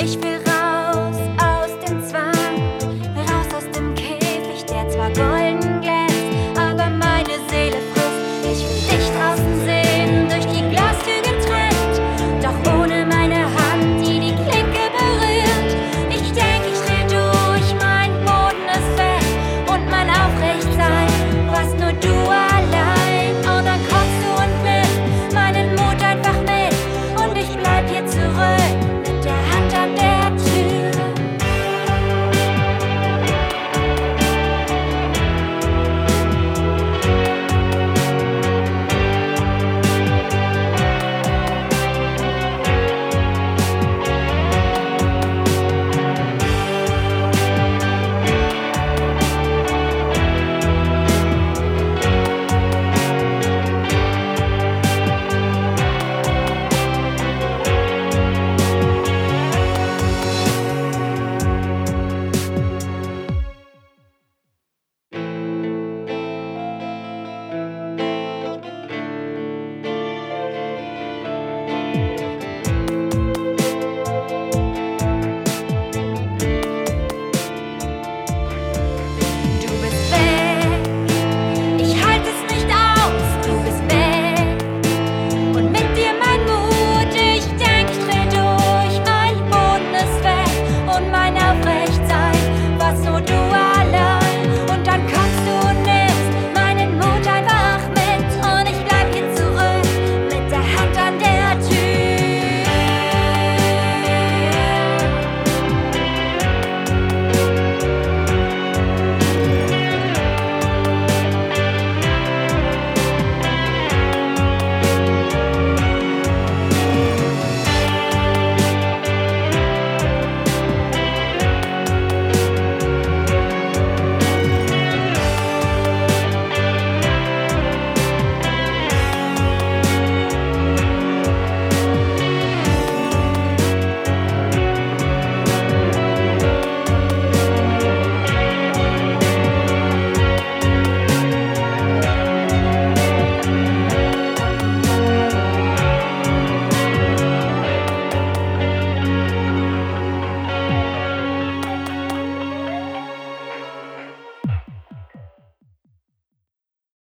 Ich will